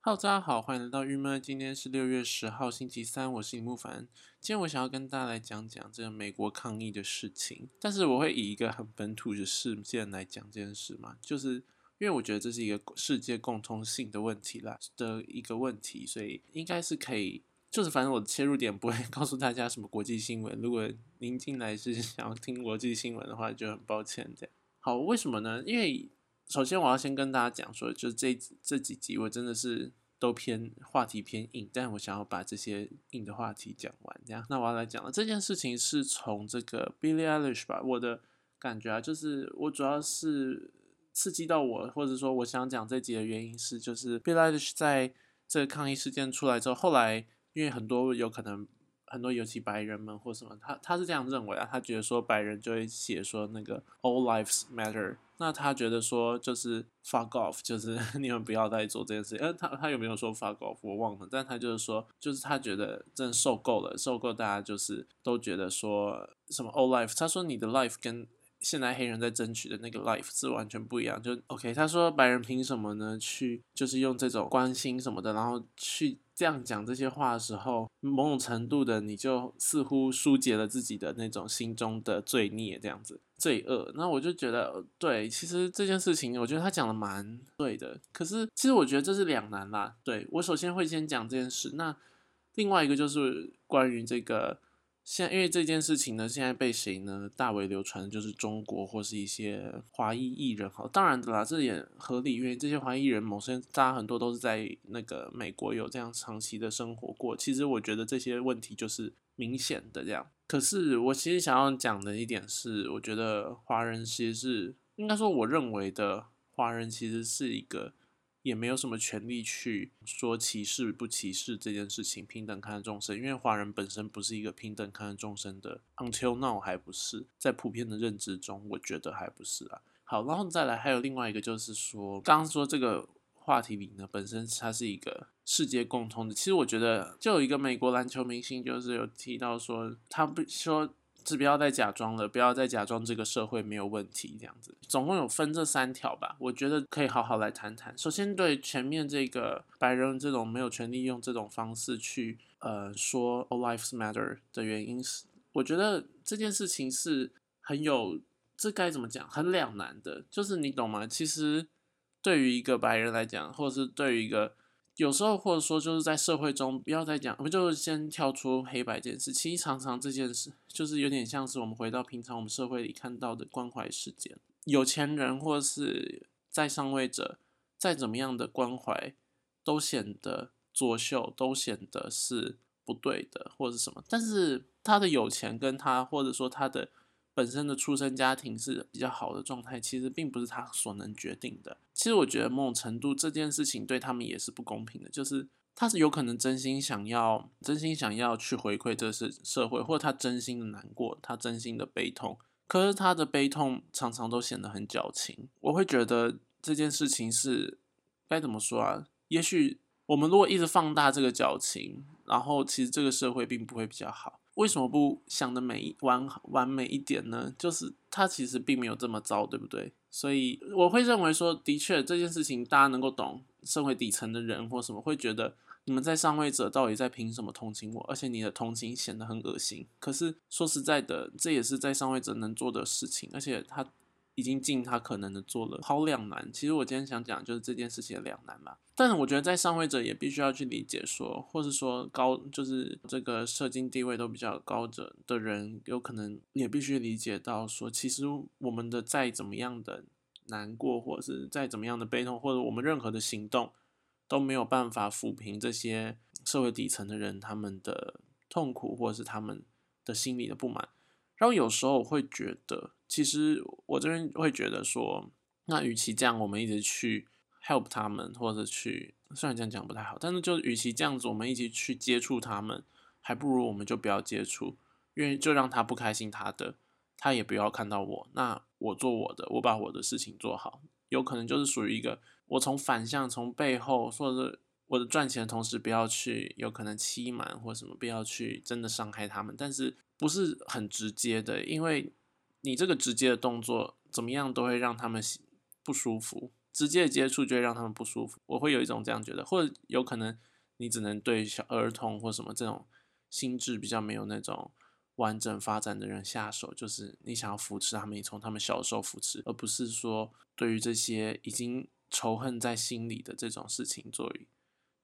好大家好，欢迎来到郁闷。今天是六月十号，星期三，我是李木凡。今天我想要跟大家来讲讲这个美国抗议的事情，但是我会以一个很本土的事件来讲这件事嘛，就是因为我觉得这是一个世界共通性的问题啦的一个问题，所以应该是可以，就是反正我的切入点不会 告诉大家什么国际新闻。如果您进来是想要听国际新闻的话，就很抱歉这样。好，为什么呢？因为首先我要先跟大家讲说，就是这这几集我真的是都偏话题偏硬，但我想要把这些硬的话题讲完。这样，那我要来讲了这件事情是从这个 Billie Eilish 吧，我的感觉啊，就是我主要是刺激到我，或者说我想讲这集的原因是，就是 Billie Eilish 在这个抗议事件出来之后，后来因为很多有可能。很多尤其白人们或什么，他他是这样认为啊，他觉得说白人就会写说那个 All lives matter，那他觉得说就是 fuck off，就是 你们不要再做这件事。呃，他他有没有说 fuck off？我忘了，但他就是说，就是他觉得真受够了，受够大家就是都觉得说什么 All life，他说你的 life 跟现在黑人在争取的那个 life 是完全不一样。就 OK，他说白人凭什么呢？去就是用这种关心什么的，然后去。这样讲这些话的时候，某种程度的你就似乎疏解了自己的那种心中的罪孽，这样子罪恶。那我就觉得，对，其实这件事情，我觉得他讲的蛮对的。可是，其实我觉得这是两难啦。对我首先会先讲这件事，那另外一个就是关于这个。现因为这件事情呢，现在被谁呢大为流传，就是中国或是一些华裔艺人。好，当然的啦，这也合理，因为这些华裔艺人，某些大家很多都是在那个美国有这样长期的生活过。其实我觉得这些问题就是明显的这样。可是我其实想要讲的一点是，我觉得华人其实是应该说，我认为的华人其实是一个。也没有什么权利去说歧视不歧视这件事情，平等看待众生，因为华人本身不是一个平等看待众生的，until now 还不是，在普遍的认知中，我觉得还不是啊。好，然后再来还有另外一个就是说，刚刚说这个话题里呢，本身它是一个世界共通的，其实我觉得就有一个美国篮球明星就是有提到说，他不说。是不要再假装了，不要再假装这个社会没有问题这样子。总共有分这三条吧，我觉得可以好好来谈谈。首先，对前面这个白人这种没有权利用这种方式去呃说 All lives matter 的原因是，我觉得这件事情是很有这该怎么讲，很两难的，就是你懂吗？其实对于一个白人来讲，或者是对于一个有时候，或者说就是在社会中，不要再讲，我们就先跳出黑白这件事。其实常常这件事就是有点像是我们回到平常我们社会里看到的关怀事件。有钱人或是在上位者，再怎么样的关怀，都显得作秀，都显得是不对的，或者什么。但是他的有钱跟他，或者说他的。本身的出生家庭是比较好的状态，其实并不是他所能决定的。其实我觉得某种程度这件事情对他们也是不公平的，就是他是有可能真心想要、真心想要去回馈这是社会，或者他真心的难过，他真心的悲痛，可是他的悲痛常常都显得很矫情。我会觉得这件事情是该怎么说啊？也许我们如果一直放大这个矫情，然后其实这个社会并不会比较好。为什么不想的美完完美一点呢？就是他其实并没有这么糟，对不对？所以我会认为说，的确这件事情大家能够懂，社会底层的人或什么会觉得，你们在上位者到底在凭什么同情我？而且你的同情显得很恶心。可是说实在的，这也是在上位者能做的事情，而且他。已经尽他可能的做了，好两难。其实我今天想讲就是这件事情的两难嘛。但是我觉得在上位者也必须要去理解说，或是说高就是这个社经地位都比较高者的人，有可能也必须理解到说，其实我们的再怎么样的难过，或者是再怎么样的悲痛，或者我们任何的行动都没有办法抚平这些社会底层的人他们的痛苦，或者是他们的心理的不满。然后有时候我会觉得。其实我这边会觉得说，那与其这样，我们一直去 help 他们，或者去虽然这样讲不太好，但是就与其这样子，我们一起去接触他们，还不如我们就不要接触，因为就让他不开心，他的他也不要看到我，那我做我的，我把我的事情做好，有可能就是属于一个我从反向从背后，或者是我的赚钱的同时，不要去有可能欺瞒或什么，不要去真的伤害他们，但是不是很直接的，因为。你这个直接的动作怎么样都会让他们不舒服，直接接触就会让他们不舒服。我会有一种这样觉得，或者有可能你只能对小儿童或什么这种心智比较没有那种完整发展的人下手，就是你想要扶持他们，你从他们小时候扶持，而不是说对于这些已经仇恨在心里的这种事情做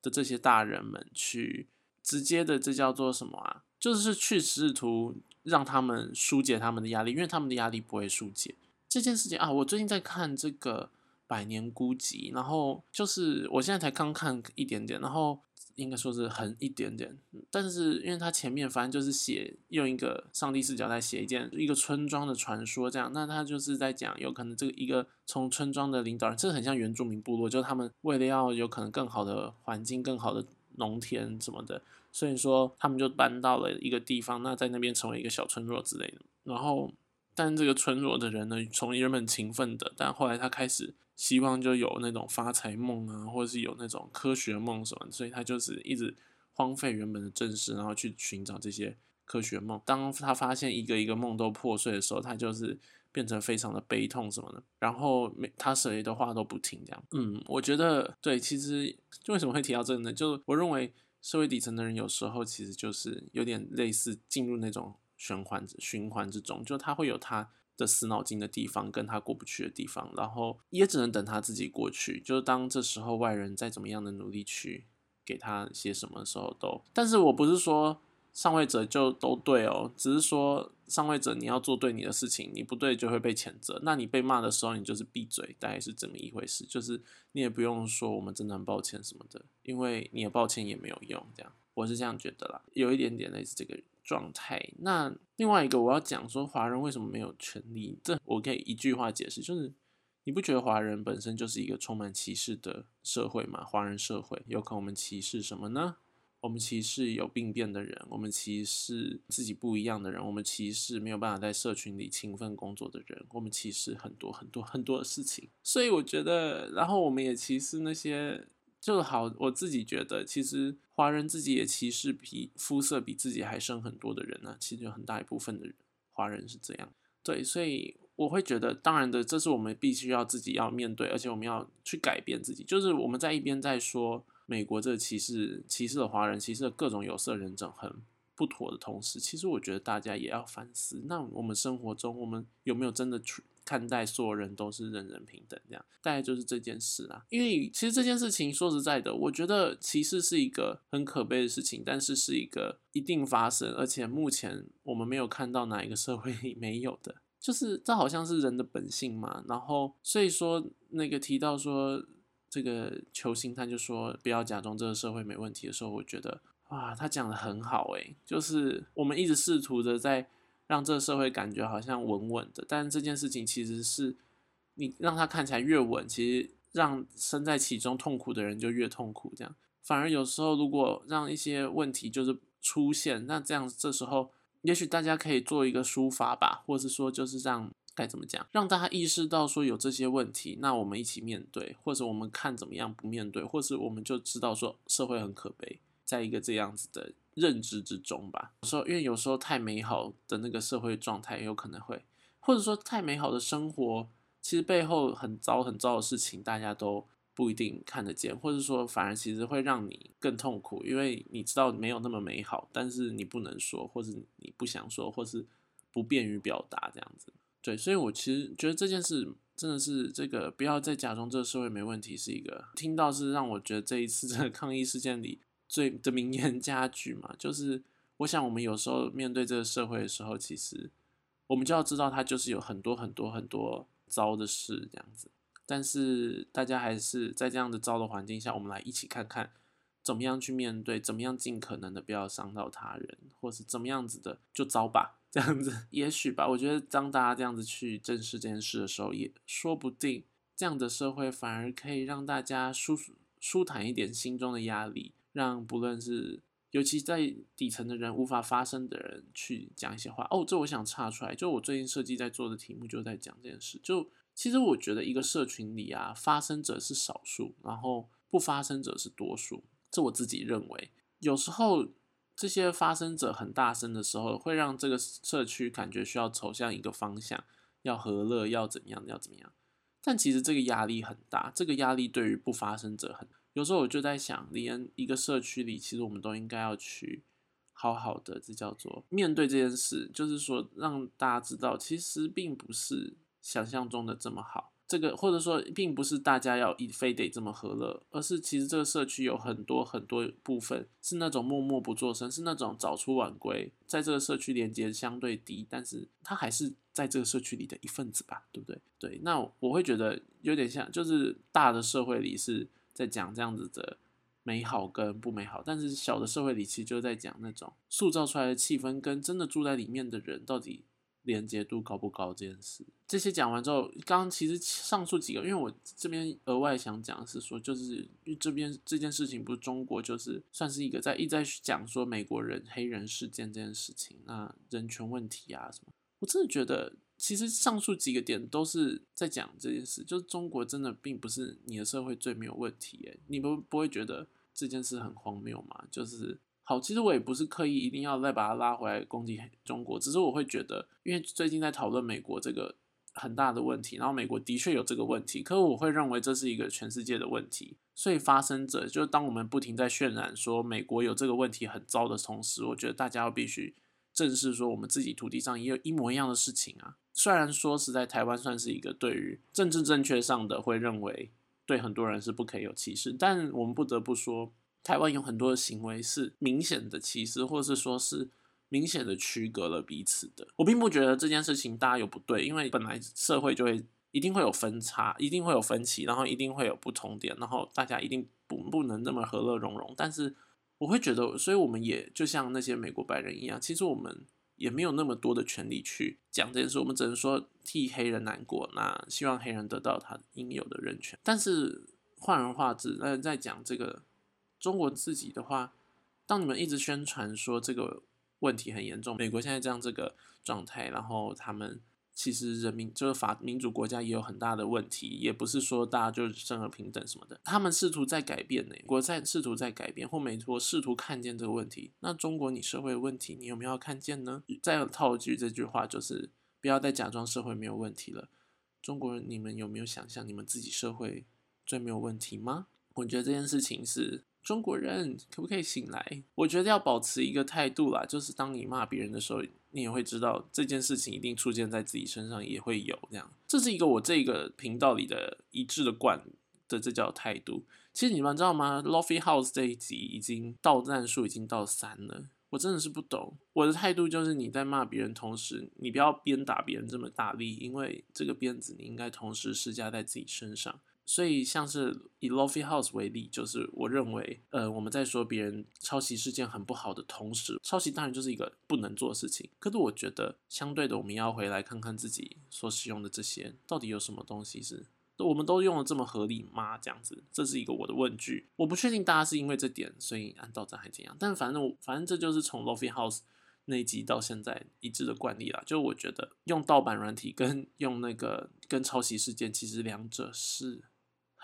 的这些大人们去直接的，这叫做什么啊？就是去试图让他们疏解他们的压力，因为他们的压力不会疏解。这件事情啊，我最近在看这个《百年孤寂》，然后就是我现在才刚看一点点，然后应该说是很一点点，但是因为他前面反正就是写用一个上帝视角在写一件一个村庄的传说这样，那他就是在讲有可能这个一个从村庄的领导人，这很像原住民部落，就是他们为了要有可能更好的环境、更好的农田什么的。所以说，他们就搬到了一个地方，那在那边成为一个小村落之类的。然后，但这个村落的人呢，从原本勤奋的，但后来他开始希望就有那种发财梦啊，或者是有那种科学梦什么，所以他就是一直荒废原本的正事，然后去寻找这些科学梦。当他发现一个一个梦都破碎的时候，他就是变成非常的悲痛什么的。然后每他谁的话都不听，这样。嗯，我觉得对，其实为什么会提到这个呢？就我认为。社会底层的人有时候其实就是有点类似进入那种循环循环之中，就他会有他的死脑筋的地方，跟他过不去的地方，然后也只能等他自己过去。就是当这时候外人再怎么样的努力去给他些什么时候都，但是我不是说。上位者就都对哦，只是说上位者你要做对你的事情，你不对就会被谴责。那你被骂的时候，你就是闭嘴，大概是这么一回事。就是你也不用说我们真的很抱歉什么的，因为你的抱歉也没有用。这样，我是这样觉得啦，有一点点类似这个状态。那另外一个我要讲说，华人为什么没有权利？这我可以一句话解释，就是你不觉得华人本身就是一个充满歧视的社会吗？华人社会有可能我们歧视什么呢？我们歧视有病变的人，我们歧视自己不一样的人，我们歧视没有办法在社群里勤奋工作的人，我们歧视很多很多很多的事情。所以我觉得，然后我们也歧视那些就好。我自己觉得，其实华人自己也歧视比肤色比自己还深很多的人呢。其实有很大一部分的人，华人是这样。对，所以我会觉得，当然的，这是我们必须要自己要面对，而且我们要去改变自己。就是我们在一边在说。美国这个歧视歧视的华人，歧视的各种有色人种很不妥的同时，其实我觉得大家也要反思。那我们生活中，我们有没有真的去看待所有人都是人人平等？这样大概就是这件事啊。因为其实这件事情说实在的，我觉得歧视是一个很可悲的事情，但是是一个一定发生，而且目前我们没有看到哪一个社会里没有的，就是这好像是人的本性嘛。然后所以说那个提到说。这个球星他就说不要假装这个社会没问题的时候，我觉得哇，他讲的很好诶，就是我们一直试图的在让这个社会感觉好像稳稳的，但这件事情其实是你让他看起来越稳，其实让身在其中痛苦的人就越痛苦。这样反而有时候如果让一些问题就是出现，那这样这时候也许大家可以做一个抒发吧，或是说就是让。该怎么讲？让大家意识到说有这些问题，那我们一起面对，或者我们看怎么样不面对，或是我们就知道说社会很可悲，在一个这样子的认知之中吧。有时候，因为有时候太美好的那个社会状态，有可能会，或者说太美好的生活，其实背后很糟很糟的事情，大家都不一定看得见，或者说反而其实会让你更痛苦，因为你知道没有那么美好，但是你不能说，或者你不想说，或是不便于表达这样子。对，所以我其实觉得这件事真的是这个不要再假装这个社会没问题，是一个听到是让我觉得这一次这个 抗议事件里最的名言佳句嘛。就是我想我们有时候面对这个社会的时候，其实我们就要知道它就是有很多很多很多糟的事这样子。但是大家还是在这样的糟的环境下，我们来一起看看怎么样去面对，怎么样尽可能的不要伤到他人，或是怎么样子的就糟吧。这样子，也许吧。我觉得当大家这样子去正视这件事的时候，也说不定这样的社会反而可以让大家舒舒坦一点心中的压力，让不论是尤其在底层的人无法发声的人去讲一些话。哦，这我想岔出来，就我最近设计在做的题目就在讲这件事。就其实我觉得一个社群里啊，发声者是少数，然后不发声者是多数。这我自己认为，有时候。这些发生者很大声的时候，会让这个社区感觉需要走向一个方向，要和乐，要怎么样，要怎么样。但其实这个压力很大，这个压力对于不发生者很。有时候我就在想，连一个社区里，其实我们都应该要去好好的，这叫做面对这件事，就是说让大家知道，其实并不是想象中的这么好。这个或者说，并不是大家要一非得这么和乐，而是其实这个社区有很多很多部分是那种默默不作声，是那种早出晚归，在这个社区连接相对低，但是他还是在这个社区里的一份子吧，对不对？对，那我会觉得有点像，就是大的社会里是在讲这样子的美好跟不美好，但是小的社会里其实就在讲那种塑造出来的气氛跟真的住在里面的人到底。连接度高不高这件事，这些讲完之后，刚刚其实上述几个，因为我这边额外想讲是说，就是因为这边这件事情不是中国，就是算是一个在一直在讲说美国人黑人事件这件事情，那人权问题啊什么，我真的觉得其实上述几个点都是在讲这件事，就是中国真的并不是你的社会最没有问题，诶，你不不会觉得这件事很荒谬吗？就是。好，其实我也不是刻意一定要再把它拉回来攻击中国，只是我会觉得，因为最近在讨论美国这个很大的问题，然后美国的确有这个问题，可我会认为这是一个全世界的问题，所以发生者就当我们不停在渲染说美国有这个问题很糟的同时，我觉得大家要必须正视说我们自己土地上也有一模一样的事情啊。虽然说是在台湾算是一个对于政治正确上的会认为对很多人是不可以有歧视，但我们不得不说。台湾有很多的行为是明显的歧视，或是说是明显的区隔了彼此的。我并不觉得这件事情大家有不对，因为本来社会就会一定会有分差，一定会有分歧，然后一定会有不同点，然后大家一定不不能那么和乐融融。但是我会觉得，所以我们也就像那些美国白人一样，其实我们也没有那么多的权利去讲这件事，我们只能说替黑人难过，那希望黑人得到他应有的人权。但是换人话之，那在讲这个。中国自己的话，当你们一直宣传说这个问题很严重，美国现在这样这个状态，然后他们其实人民就是法民主国家也有很大的问题，也不是说大家就是生而平等什么的，他们试图在改变呢，国在试图在改变，或美国试图看见这个问题，那中国你社会问题，你有没有看见呢？再套句这句话，就是不要再假装社会没有问题了，中国人你们有没有想象你们自己社会最没有问题吗？我觉得这件事情是。中国人可不可以醒来？我觉得要保持一个态度啦，就是当你骂别人的时候，你也会知道这件事情一定出现在自己身上，也会有这样。这是一个我这个频道里的一致的惯的，这叫态度。其实你们知道吗？Lofi House 这一集已经到战数已经到三了，我真的是不懂。我的态度就是你在骂别人同时，你不要鞭打别人这么大力，因为这个鞭子你应该同时施加在自己身上。所以，像是以 Lofi House 为例，就是我认为，呃，我们在说别人抄袭是件很不好的同时，抄袭当然就是一个不能做的事情。可是，我觉得相对的，我们要回来看看自己所使用的这些到底有什么东西是我们都用的这么合理吗？这样子，这是一个我的问句。我不确定大家是因为这点所以按到这还怎样，但反正反正这就是从 Lofi House 那一集到现在一致的惯例啦。就我觉得用盗版软体跟用那个跟抄袭事件，其实两者是。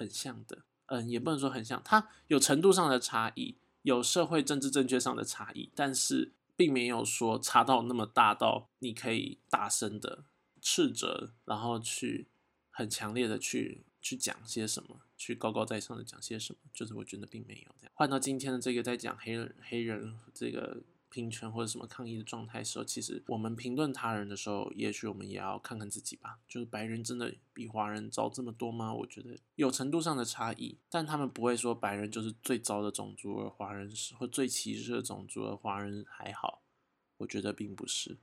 很像的，嗯，也不能说很像，它有程度上的差异，有社会政治正确上的差异，但是并没有说差到那么大到你可以大声的斥责，然后去很强烈的去去讲些什么，去高高在上的讲些什么，就是我觉得并没有这样。换到今天的这个在讲黑人黑人这个。平权或者什么抗议的状态时候，其实我们评论他人的时候，也许我们也要看看自己吧。就是白人真的比华人糟这么多吗？我觉得有程度上的差异，但他们不会说白人就是最糟的种族，而华人是或最歧视的种族，而华人还好。我觉得并不是。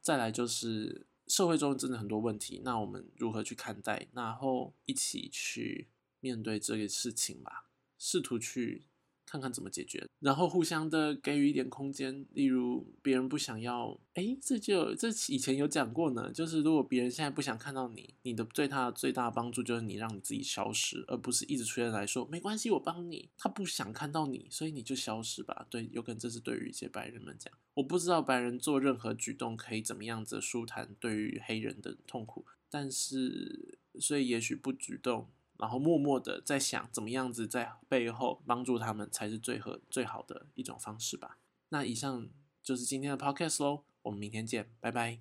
再来就是社会中真的很多问题，那我们如何去看待，然后一起去面对这个事情吧，试图去。看看怎么解决，然后互相的给予一点空间。例如，别人不想要，哎，这就这以前有讲过呢。就是如果别人现在不想看到你，你的对他的最大帮助就是你让你自己消失，而不是一直出现来说没关系，我帮你。他不想看到你，所以你就消失吧。对，有可能这是对于一些白人们讲，我不知道白人做任何举动可以怎么样子舒坦对于黑人的痛苦，但是所以也许不举动。然后默默的在想怎么样子在背后帮助他们才是最合最好的一种方式吧。那以上就是今天的 podcast 喽，我们明天见，拜拜。